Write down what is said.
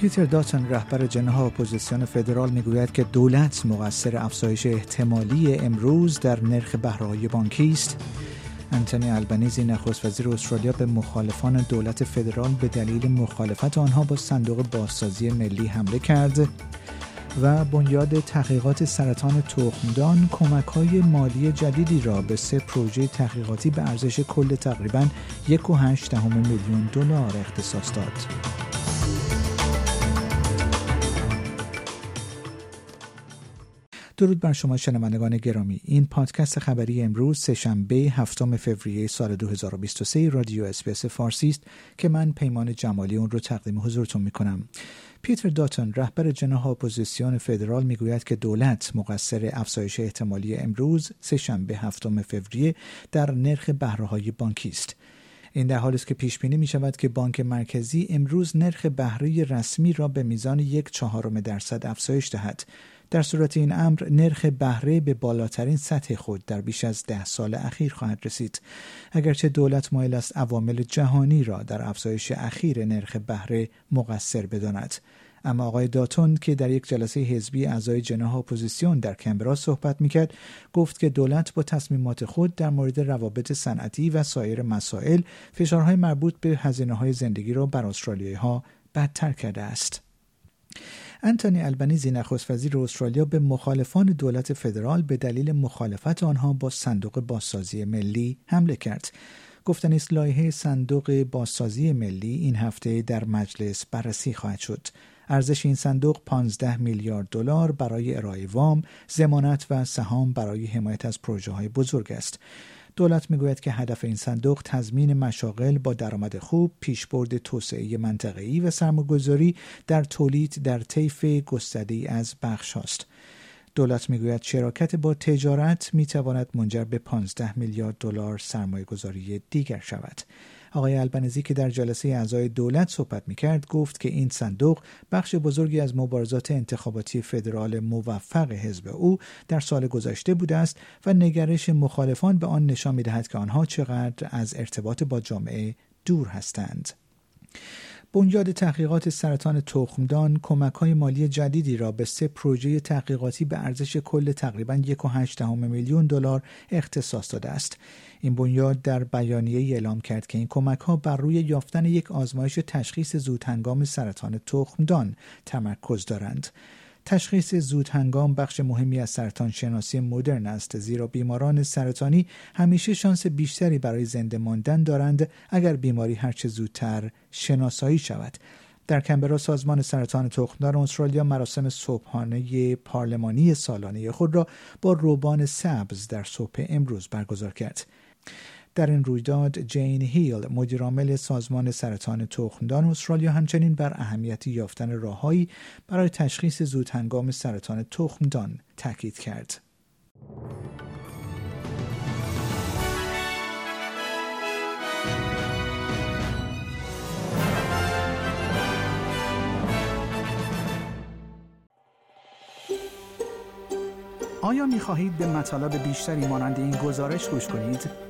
پیتر داتن رهبر جناح اپوزیسیون فدرال می‌گوید که دولت مقصر افزایش احتمالی امروز در نرخ بهرههای بانکی است انتونی البنیزی نخست وزیر استرالیا به مخالفان دولت فدرال به دلیل مخالفت آنها با صندوق بازسازی ملی حمله کرد و بنیاد تحقیقات سرطان تخمدان کمک های مالی جدیدی را به سه پروژه تحقیقاتی به ارزش کل تقریبا 1.8 میلیون دلار اختصاص داد. درود بر شما شنوندگان گرامی. این پادکست خبری امروز سهشنبه هفتم فوریه سال 2023 رادیو SBS فارسی است که من پیمان جمالی اون رو تقدیم حضورتون می کنم پیتر داتن رهبر جناح اپوزیسیون فدرال می‌گوید که دولت مقصر افزایش احتمالی امروز سهشنبه هفتم فوریه در نرخ بهرههای بانکی است. این در حالی است که پیش بینی می شود که بانک مرکزی امروز نرخ بهره رسمی را به میزان یک چهارم درصد افزایش دهد. در صورت این امر نرخ بهره به بالاترین سطح خود در بیش از ده سال اخیر خواهد رسید. اگرچه دولت مایل است عوامل جهانی را در افزایش اخیر نرخ بهره مقصر بداند. اما آقای داتن که در یک جلسه حزبی اعضای جناح اپوزیسیون در کنبرا صحبت می‌کرد گفت که دولت با تصمیمات خود در مورد روابط صنعتی و سایر مسائل فشارهای مربوط به هزینه های زندگی را بر استرالیایی ها بدتر کرده است. انتونی البنیزی نخست وزیر استرالیا به مخالفان دولت فدرال به دلیل مخالفت آنها با صندوق بازسازی ملی حمله کرد گفتن است لایحه صندوق بازسازی ملی این هفته در مجلس بررسی خواهد شد ارزش این صندوق 15 میلیارد دلار برای ارائه وام، ضمانت و سهام برای حمایت از پروژه های بزرگ است. دولت می‌گوید که هدف این صندوق تضمین مشاغل با درآمد خوب، پیشبرد توسعه منطقه‌ای و سرمایه‌گذاری در تولید در طیف گسترده از بخش است. دولت می‌گوید شراکت با تجارت می‌تواند منجر به 15 میلیارد دلار سرمایه گذاری دیگر شود. آقای البنزی که در جلسه اعضای دولت صحبت می‌کرد گفت که این صندوق بخش بزرگی از مبارزات انتخاباتی فدرال موفق حزب او در سال گذشته بوده است و نگرش مخالفان به آن نشان می‌دهد که آنها چقدر از ارتباط با جامعه دور هستند. بنیاد تحقیقات سرطان تخمدان کمک های مالی جدیدی را به سه پروژه تحقیقاتی به ارزش کل تقریبا 1.8 میلیون دلار اختصاص داده است. این بنیاد در بیانیه اعلام کرد که این کمک ها بر روی یافتن یک آزمایش تشخیص زودهنگام سرطان تخمدان تمرکز دارند. تشخیص زود هنگام بخش مهمی از سرطان شناسی مدرن است زیرا بیماران سرطانی همیشه شانس بیشتری برای زنده ماندن دارند اگر بیماری هرچه زودتر شناسایی شود. در کمبرا سازمان سرطان تخمدان استرالیا مراسم صبحانه پارلمانی سالانه خود را با روبان سبز در صبح امروز برگزار کرد. در این رویداد جین هیل مدیرعامل سازمان سرطان تخمدان استرالیا همچنین بر اهمیت یافتن راههایی برای تشخیص زودهنگام سرطان تخمدان تاکید کرد. آیا می خواهید به مطالب بیشتری مانند این گزارش گوش کنید؟